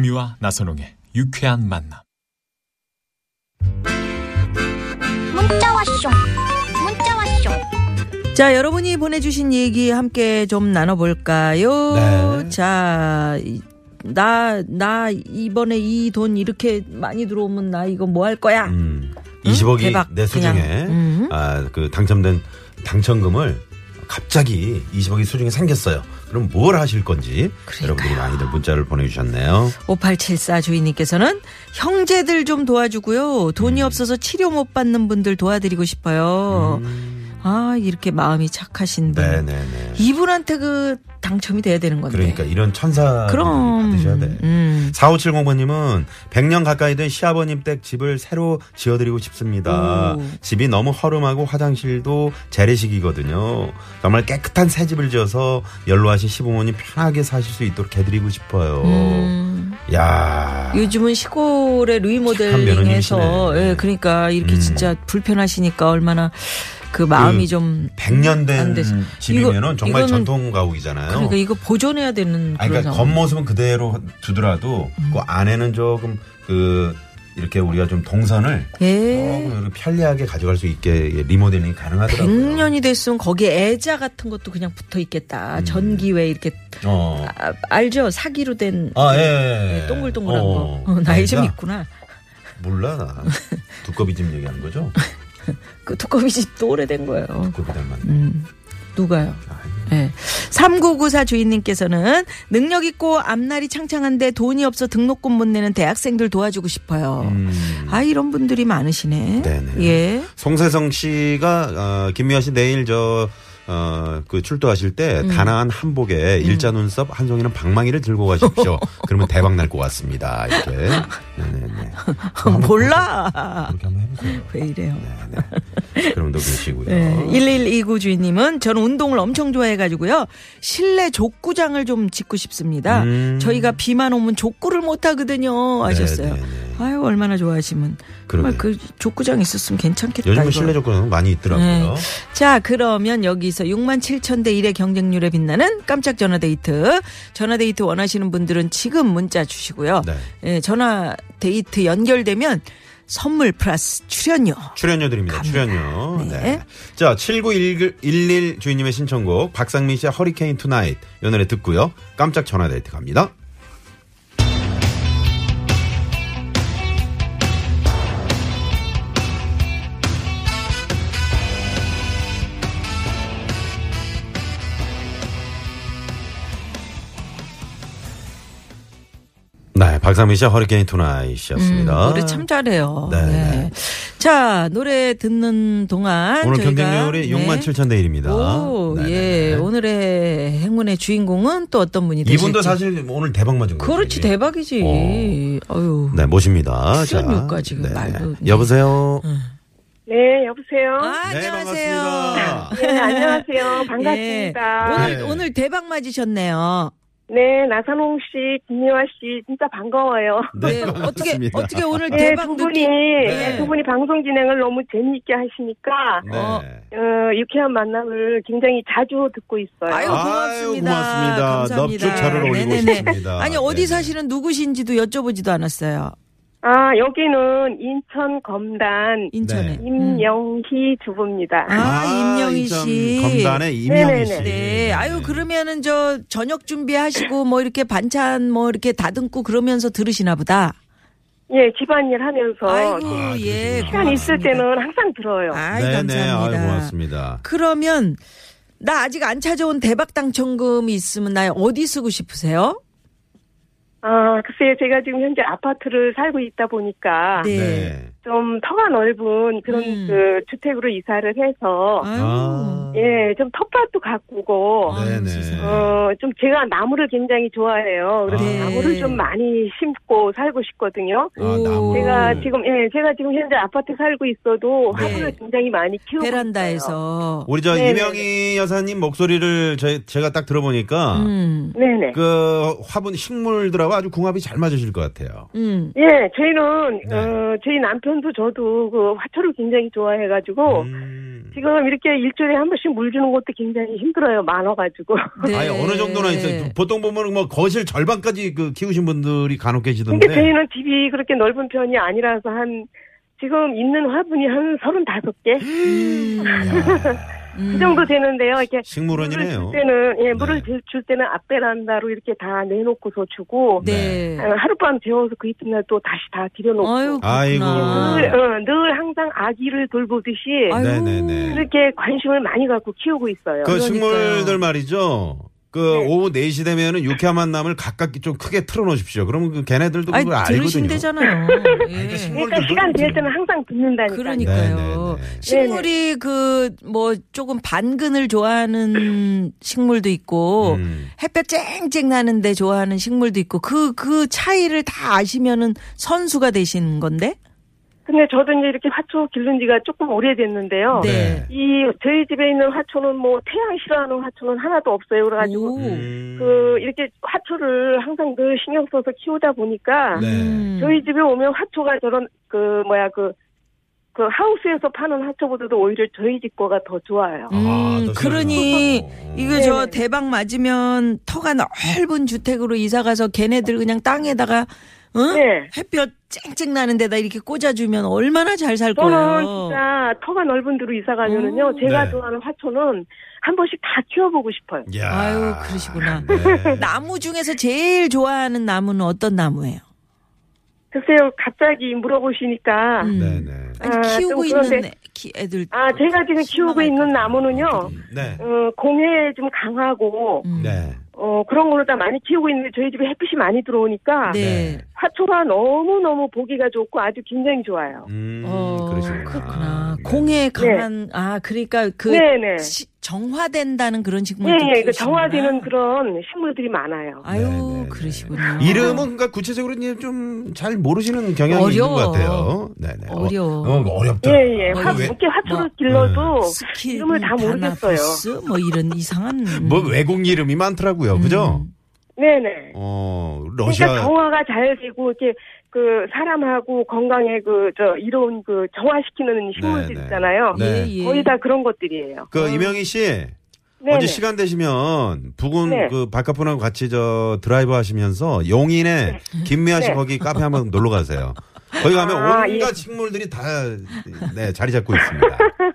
김미화 나선홍의 유쾌한 만남. 문자 왔쇼 문자 왔쇼 자, 여러분이 보내주신 얘기 함께 좀 나눠볼까요? 네. 자, 이- 나, 나 이번에 이 돈 이렇게 많이 들어오면 나 이거 뭐 할 거야? 음, 20억이 대박, 내 수중에. 음. 아, 그 당첨된 당첨금을 갑자기 20억이 수중에 생겼어요. 그럼 뭘 하실 건지 여러분들이 많이들 문자를 보내주셨네요. 5874 주인님께서는 형제들 좀 도와주고요. 음. 돈이 없어서 치료 못 받는 분들 도와드리고 싶어요. 아, 이렇게 마음이 착하신 분. 음. 네네네. 이분한테 그 당첨이 돼야 되는 건데. 그러니까 이런 천사 그럼. 받으셔야 돼. 음. 4570번님은 100년 가까이 된 시아버님 댁 집을 새로 지어드리고 싶습니다. 오. 집이 너무 허름하고 화장실도 재래식이거든요. 정말 깨끗한 새 집을 지어서 연로하신 시부모님 편하게 사실 수 있도록 해드리고 싶어요. 음. 야 요즘은 시골의 루이 모델링해서 며느님이시네. 예, 그러니까 이렇게 음. 진짜 불편하시니까 얼마나 그 마음이 그좀 100년 안 된 돼서. 집이면은 이거- 정말 이거는 전통 가옥이잖아요. 그러니까 이거 보존해야 되는 아니, 그런 그러니까 상황. 겉모습은 그대로 두더라도 음. 그 안에는 조금 그 이렇게 우리가 좀 동선을 예. 조금 이렇게 편리하게 가져갈 수 있게 리모델링이 가능하더라고요. 100년이 됐으면 거기에 애자 같은 것도 그냥 붙어 있겠다. 전기 왜 이렇게 어. 아, 알죠? 사기로 된 아, 예, 예. 예, 동글동글한 어. 거. 어, 나이 좀 알자? 있구나. 몰라, 나. 두꺼비 집 얘기하는 거죠? 그 두꺼비 집도 오래된 거예요. 두꺼비 닮았네. 음, 누가요? 아이, 네. 3994 주인님께서는 능력 있고 앞날이 창창한데 돈이 없어 등록금 못 내는 대학생들 도와주고 싶어요. 음. 아, 이런 분들이 많으시네. 네네. 예. 송세성 씨가, 어, 김미아 씨 내일 저, 어, 그 출도하실 때 음. 다나한 한복에 일자 눈썹 한 송이는 방망이를 들고 가십시오. 그러면 대박 날 것 같습니다. 이렇게. 네네네. 몰라. 그렇게 한번 해보세요. 왜 이래요? 네네. 그럼 더 그러시고요. 네. 1129 주인님은 저는 운동을 엄청 좋아해가지고요. 실내 족구장을 좀 짓고 싶습니다. 음. 저희가 비만 오면 족구를 못 하거든요. 하셨어요. 네, 네, 네. 아유, 얼마나 좋아하시면. 정말 그러게요. 그 족구장 있었으면 괜찮겠다. 요즘은. 실내 조건은 많이 있더라고요. 네. 자, 그러면 여기서 6만 7천 대 1의 경쟁률에 빛나는 깜짝 전화데이트. 전화데이트 원하시는 분들은 지금 문자 주시고요. 네. 예, 전화데이트 연결되면 선물 플러스 출연료. 출연료 드립니다. 갑니다. 출연료. 네. 네. 자, 7911 주인님의 신청곡 박상민 씨의 허리케인 Tonight 이 노래 듣고요. 깜짝 전화 데이트 갑니다. 박상민 씨의 허리케인 투나잇이었습니다. 음, 노래 참 잘해요. 네, 네. 네. 자, 노래 듣는 동안 오늘 저희가 경쟁률이 6만 7천 대 1입니다. 오, 예. 오늘의 행운의 주인공은 또 어떤 분이 되실지. 이분도 사실 오늘 대박 맞은 거죠. 그렇지 대박이지. 어유. 네, 모십니다. 출연료까지 네. 말도. 여보세요? 네, 여보세요. 아, 네, 안녕하세요. 반갑습니다. 네, 안녕하세요. 반갑습니다. 예. 오늘 네. 오늘 대박 맞으셨네요. 네, 나선홍 씨, 김미화 씨, 진짜 반가워요. 네, 반갑습니다. 어떻게 어떻게 오늘 네, 대박 두 분이, 네, 두 분이 방송 진행을 너무 재미있게 하시니까, 네. 어. 어, 유쾌한 만남을 굉장히 자주 듣고 있어요. 아유 고맙습니다. 고맙습니다. 감사합니다. 넙죽차를 올리고 네네네. 싶습니다. 아니 어디 네네. 사시는 누구신지도 여쭤보지도 않았어요. 아, 여기는 인천 검단 인천에. 네. 임영희 주부입니다. 아, 임영희 인천 씨. 검단의 임영희 네네네. 씨. 네. 아유 그러면은 저 저녁 준비하시고 뭐 이렇게 반찬 뭐 이렇게 다듬고 그러면서 들으시나 보다. 예, 집안일 하면서 아이고 아, 예. 그러시구나. 시간 있을 고맙습니다. 때는 항상 들어요. 아이 네네. 감사합니다. 아유, 고맙습니다. 그러면 나 아직 안 찾아온 대박 당첨금이 있으면 나 어디 쓰고 싶으세요? 아, 글쎄요, 제가 지금 현재 아파트를 살고 있다 보니까, 네. 네. 좀 터가 넓은 그런 음. 그 주택으로 이사를 해서 아유. 아. 예, 좀 텃밭도 가꾸고 네네. 세상에. 어, 좀 제가 나무를 굉장히 좋아해요. 그래서 네. 나무를 좀 많이 심고 살고 싶거든요. 아, 나무. 제가 지금 예, 제가 지금 현재 아파트 살고 있어도 네. 화분을 굉장히 많이 키우고. 베란다에서. 우리 저 네네네. 이명희 여사님 목소리를 제, 제가 딱 들어보니까 음. 네네. 그 화분 식물들하고 아주 궁합이 잘 맞으실 것 같아요. 음. 예, 저희는 네. 어, 저희 남편 도 저도 그 화초를 굉장히 좋아해가지고 음. 지금 이렇게 일주일에 한 번씩 물 주는 것도 굉장히 힘들어요. 많아가지고. 네. 아니 어느 정도나 있어요. 보통 보면 뭐 거실 절반까지 그 키우신 분들이 간혹 계시던데. 근데 저희는 집이 그렇게 넓은 편이 아니라서 한 지금 있는 화분이 한 35개? 음. 야, 그 정도 되는데요. 이렇게 물을 식물원이네요. 줄 때는 예, 물을 네. 줄- 줄 때는 앞베란다로 이렇게 다 내놓고서 주고 네. 어, 하룻밤 재워서 그 이튿날 또 다시 다 들여놓고 아유, 아이고. 늘, 어, 늘 항상 아기를 돌보듯이 아유. 네네네. 이렇게 관심을 많이 갖고 키우고 있어요. 그 그러니까요. 식물들 말이죠. 그 네. 오후 4시 되면은 유쾌한 만남을 가깝게 좀 크게 틀어놓으십시오. 그러면 그 걔네들도 아니, 그걸 알거든요. 들으신대잖아요. 예. 그러니까 식물- 그러니까 시간 될 때는 항상 듣는다니까요. 그러니까요. 네네네. 식물이 그 뭐 조금 반근을 좋아하는 식물도 있고 음. 햇볕 쨍쨍 나는데 좋아하는 식물도 있고 그그 차이를 다 아시면은 선수가 되신 건데. 근데 저도 이제 이렇게 화초 기른 지가 조금 오래됐는데요. 네. 이 저희 집에 있는 화초는 뭐 태양 싫어하는 화초는 하나도 없어요. 그래가지고 오. 음. 그 이렇게 화초를 항상 늘 신경 써서 키우다 보니까 네. 음. 저희 집에 오면 화초가 저런 그 뭐야 그그 하우스에서 파는 화초보다도 오히려 저희 집 거가 더 좋아요. 아, 음, 더 그러니. 이거 저 네네. 대박 맞으면 터가 넓은 주택으로 이사 가서 걔네들 그냥 땅에다가 응? 네. 햇볕 쨍쨍 나는 데다 이렇게 꽂아주면 얼마나 잘 살 거예요. 진짜 터가 넓은 데로 이사 가면은요, 음. 제가 네. 좋아하는 화초는 한 번씩 다 키워보고 싶어요. 야. 아유, 그러시구나. 네. 나무 중에서 제일 좋아하는 나무는 어떤 나무예요? 글쎄요, 갑자기 물어보시니까. 음. 네네. 아니, 아, 키우고 좀 그런데- 있는 애, 키- 애들. 아, 제가 지금 키우고 있는 나무는요, 네. 어, 공해 좀 강하고, 음. 네. 어, 그런 걸로 다 많이 키우고 있는데 저희 집에 햇빛이 많이 들어오니까, 네. 화초가 너무너무 보기가 좋고 아주 굉장히 좋아요. 음, 어, 그러시구나. 그렇구나. 네. 공에 강한, 아, 그러니까 그 네네. 시- 정화된다는 그런 예, 식물도 예, 그. 정화되는 그런 식물들이 많아요. 아유, 네네네. 그러시군요. 이름은 그러니까 구체적으로 좀 잘 모르시는 경향이 어려워. 있는 것 같아요. 네네. 어려워. 어, 어, 어렵다. 예, 예. 뭐 화, 왜- 이렇게 화초를 뭐, 길러도 스킨, 이름을 다 모르겠어요. 뭐 이런 이상한. 뭐 외국 이름이 많더라고요. 그죠? 음. 네네. 어, 그러니까 러시아. 정화가 잘 되고 이렇게 그 사람하고 건강에 그 저 이로운 그 정화시키는 식물들 네, 네. 있잖아요. 네. 예, 예. 거의 다 그런 것들이에요. 그 이명희 씨 네네. 언제 시간 되시면 부근 네. 그 바깥분하고 같이 저 드라이브 하시면서 용인에 김미아 씨 네. 거기 카페 한번 놀러 가세요. 거기 가면 아, 온갖 예. 식물들이 다 네, 자리 잡고 있습니다.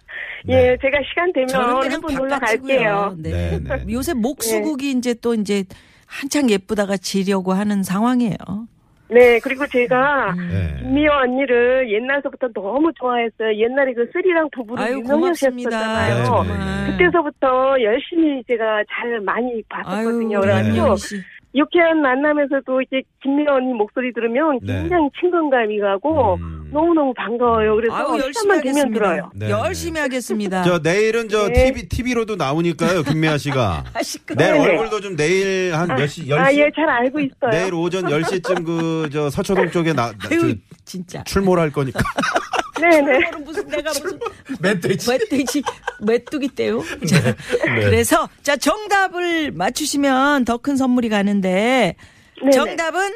예, 제가 시간 되면 그냥 한번 놀러. 갈게요. 네. 네, 네. 요새 목수국이 이제 또 이제 한창 예쁘다가 지려고 하는 상황이에요. 네, 그리고 제가 음. 네. 김미화 언니를 옛날서부터 너무 좋아했어요. 옛날에 그 쓰리랑 부부로 아유. 유명하셨잖아요. 네, 정말. 그때서부터 열심히 제가 잘 많이 봤었거든요. 그래가지고 김미연 씨. 유쾌한 만남에서도 이제 김미화 언니 목소리 들으면 네. 굉장히 친근감이 가고 음. 너무너무 반가워요. 그래서 열심히 시간만 되면 하겠습니다. 들어요. 네, 열심히 하겠습니다. 저 내일은 저 네. TV TV로도 나오니까요, 김미아 씨가. 아, 시끄러워. 내일 네네. 얼굴도 좀 내일 한 몇 시, 10시? 아, 예, 잘 알고 있어요. 내일 오전 10시쯤 그 저 서초동 쪽에 나, 나- 아유 저 진짜. 출몰 할 거니까. 네네. 무슨 내가 무슨 멧돼지. 멧돼지 메뚜기. 자, 네. 그래서 자 정답을 맞추시면 더 큰 선물이 가는데 네네. 정답은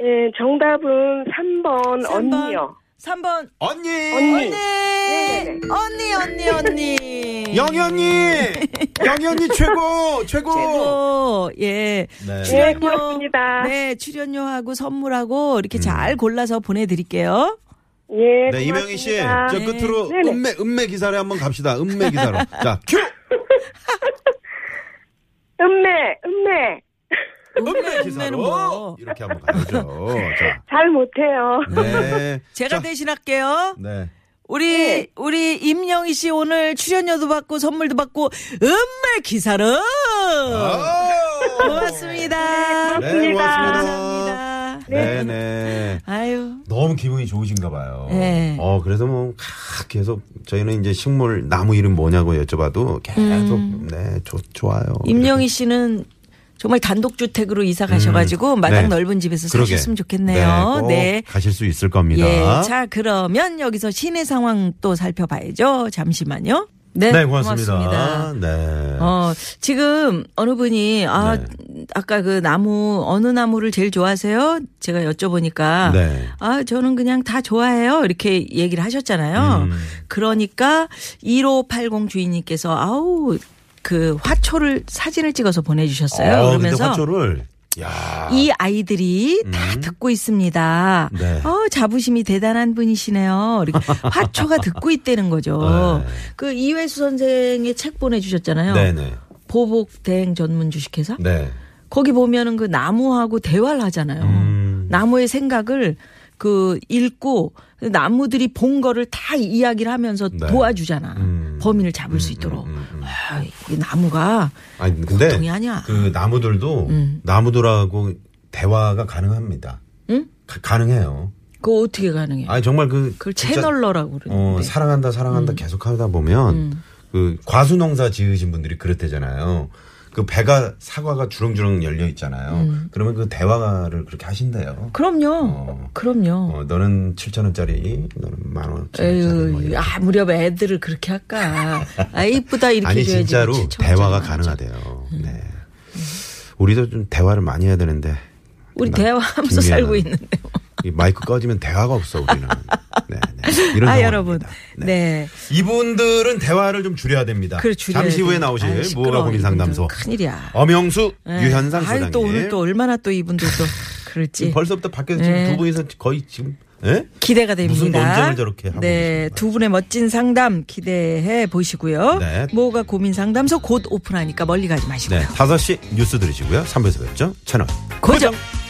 예, 정답은 3번, 삼 번. 언니요. 3번 언니! 언니. 언니 네네. 언니 언니 언니 영희 언니! 영희 언니 최고! 최고! 최고 예 네. 네, 출연료 고맙습니다. 네 출연료하고 선물하고 이렇게 잘 골라서 보내 드릴게요. 예, 네, 이명희 씨, 고맙습니다. 저 네. 끝으로 네네. 음매, 음매 기사를 한번 갑시다. 음매 기사로. 자, 큐! 음매, 음매. 음매는 기사로. 뭐. 이렇게 한번 가야죠. 자, 잘 못해요. 네. 제가 자, 대신할게요. 네. 우리 네. 우리 임영희 씨 오늘 출연료도 받고 선물도 받고 음말 기사로 아! 고맙습니다. 네, 고맙습니다. 감사합니다. 네네. 아유. 너무 기분이 좋으신가 봐요. 네. 어, 그래서 뭐, 가- 계속 저희는 이제 식물, 나무 이름 뭐냐고 여쭤봐도 계속, 네, 좋, 좋아요. 임영희 씨는 정말 단독주택으로 이사 가셔가지고 마당 네. 넓은 집에서 그러게. 사셨으면 좋겠네요. 꼭 네. 가실 수 있을 겁니다. 예. 자, 그러면 여기서 시내 상황 또 살펴봐야죠. 잠시만요. 네. 네, 고맙습니다. 고맙습니다. 네. 어, 지금 어느 분이, 아, 네. 아까 그 나무, 어느 나무를 제일 좋아하세요? 제가 여쭤보니까. 네. 아, 저는 그냥 다 좋아해요. 이렇게 얘기를 하셨잖아요. 음. 그러니까 1580 주인님께서 아우, 그 화초를 사진을 찍어서 보내주셨어요. 어, 그러면서 화초를, 야 이 아이들이 다 듣고 있습니다. 음. 네. 어, 자부심이 대단한 분이시네요. 이렇게 화초가 듣고 있다는 거죠. 네. 그 이회수 선생의 책 보내주셨잖아요. 네네. 보복 대행 전문 주식회사. 네. 거기 보면은 그 나무하고 대화를 하잖아요. 음. 나무의 생각을 그 읽고 그 나무들이 본 거를 다 이야기를 하면서 네. 도와주잖아. 음. 범인을 잡을 수 있도록. 음, 음. 아, 이 나무가 아니, 근데, 보통이 아니야. 그 나무들도, 음. 나무들하고 대화가 가능합니다. 응? 가, 가능해요. 그거 어떻게 가능해? 아니, 정말 그. 그걸 진짜 채널러라고 어, 그러는데. 사랑한다, 사랑한다 계속 하다 보면, 음. 그 과수농사 지으신 분들이 그렇대잖아요. 그 배가 사과가 주렁주렁 열려 있잖아요. 음. 그러면 그 대화를 그렇게 하신대요. 그럼요. 어. 그럼요. 어, 너는 7천 원짜리, 너는 만 원짜리. 뭐. 아, 무렵 애들을 그렇게 할까. 아, 이쁘다 이렇게 아니. 진짜로 7천 대화가. 가능하대요. 네. 우리도 좀 대화를 많이 해야 되는데. 우리 나- 대화하면서 살고 있는데. 이 마이크 꺼지면 대화가 없어 우리는. 네, 네. 이런 아, 상황입니다. 여러분. 네. 이분들은 대화를 좀 줄여야 됩니다. 그래, 줄여야 잠시 후에 돼. 나오실 아유, 무허가 고민 상담소. 큰일이야. 엄영수, 네. 유현상 아유, 소장님. 또 오늘 또 얼마나 또 이분들 또 그럴지. 벌써부터 밖에서 네. 지금 두 분이서 거의 지금 예? 기대가 됩니다. 무슨 논쟁을 저렇게 하고 네, 계신가요? 두 분의 멋진 상담 기대해 보시고요. 네. 뭐가 고민 상담소 곧 오픈하니까 멀리 가지 마시고요. 네. 5시 뉴스 들으시고요. 3부에서 뵙죠. 채널 고정. 고정.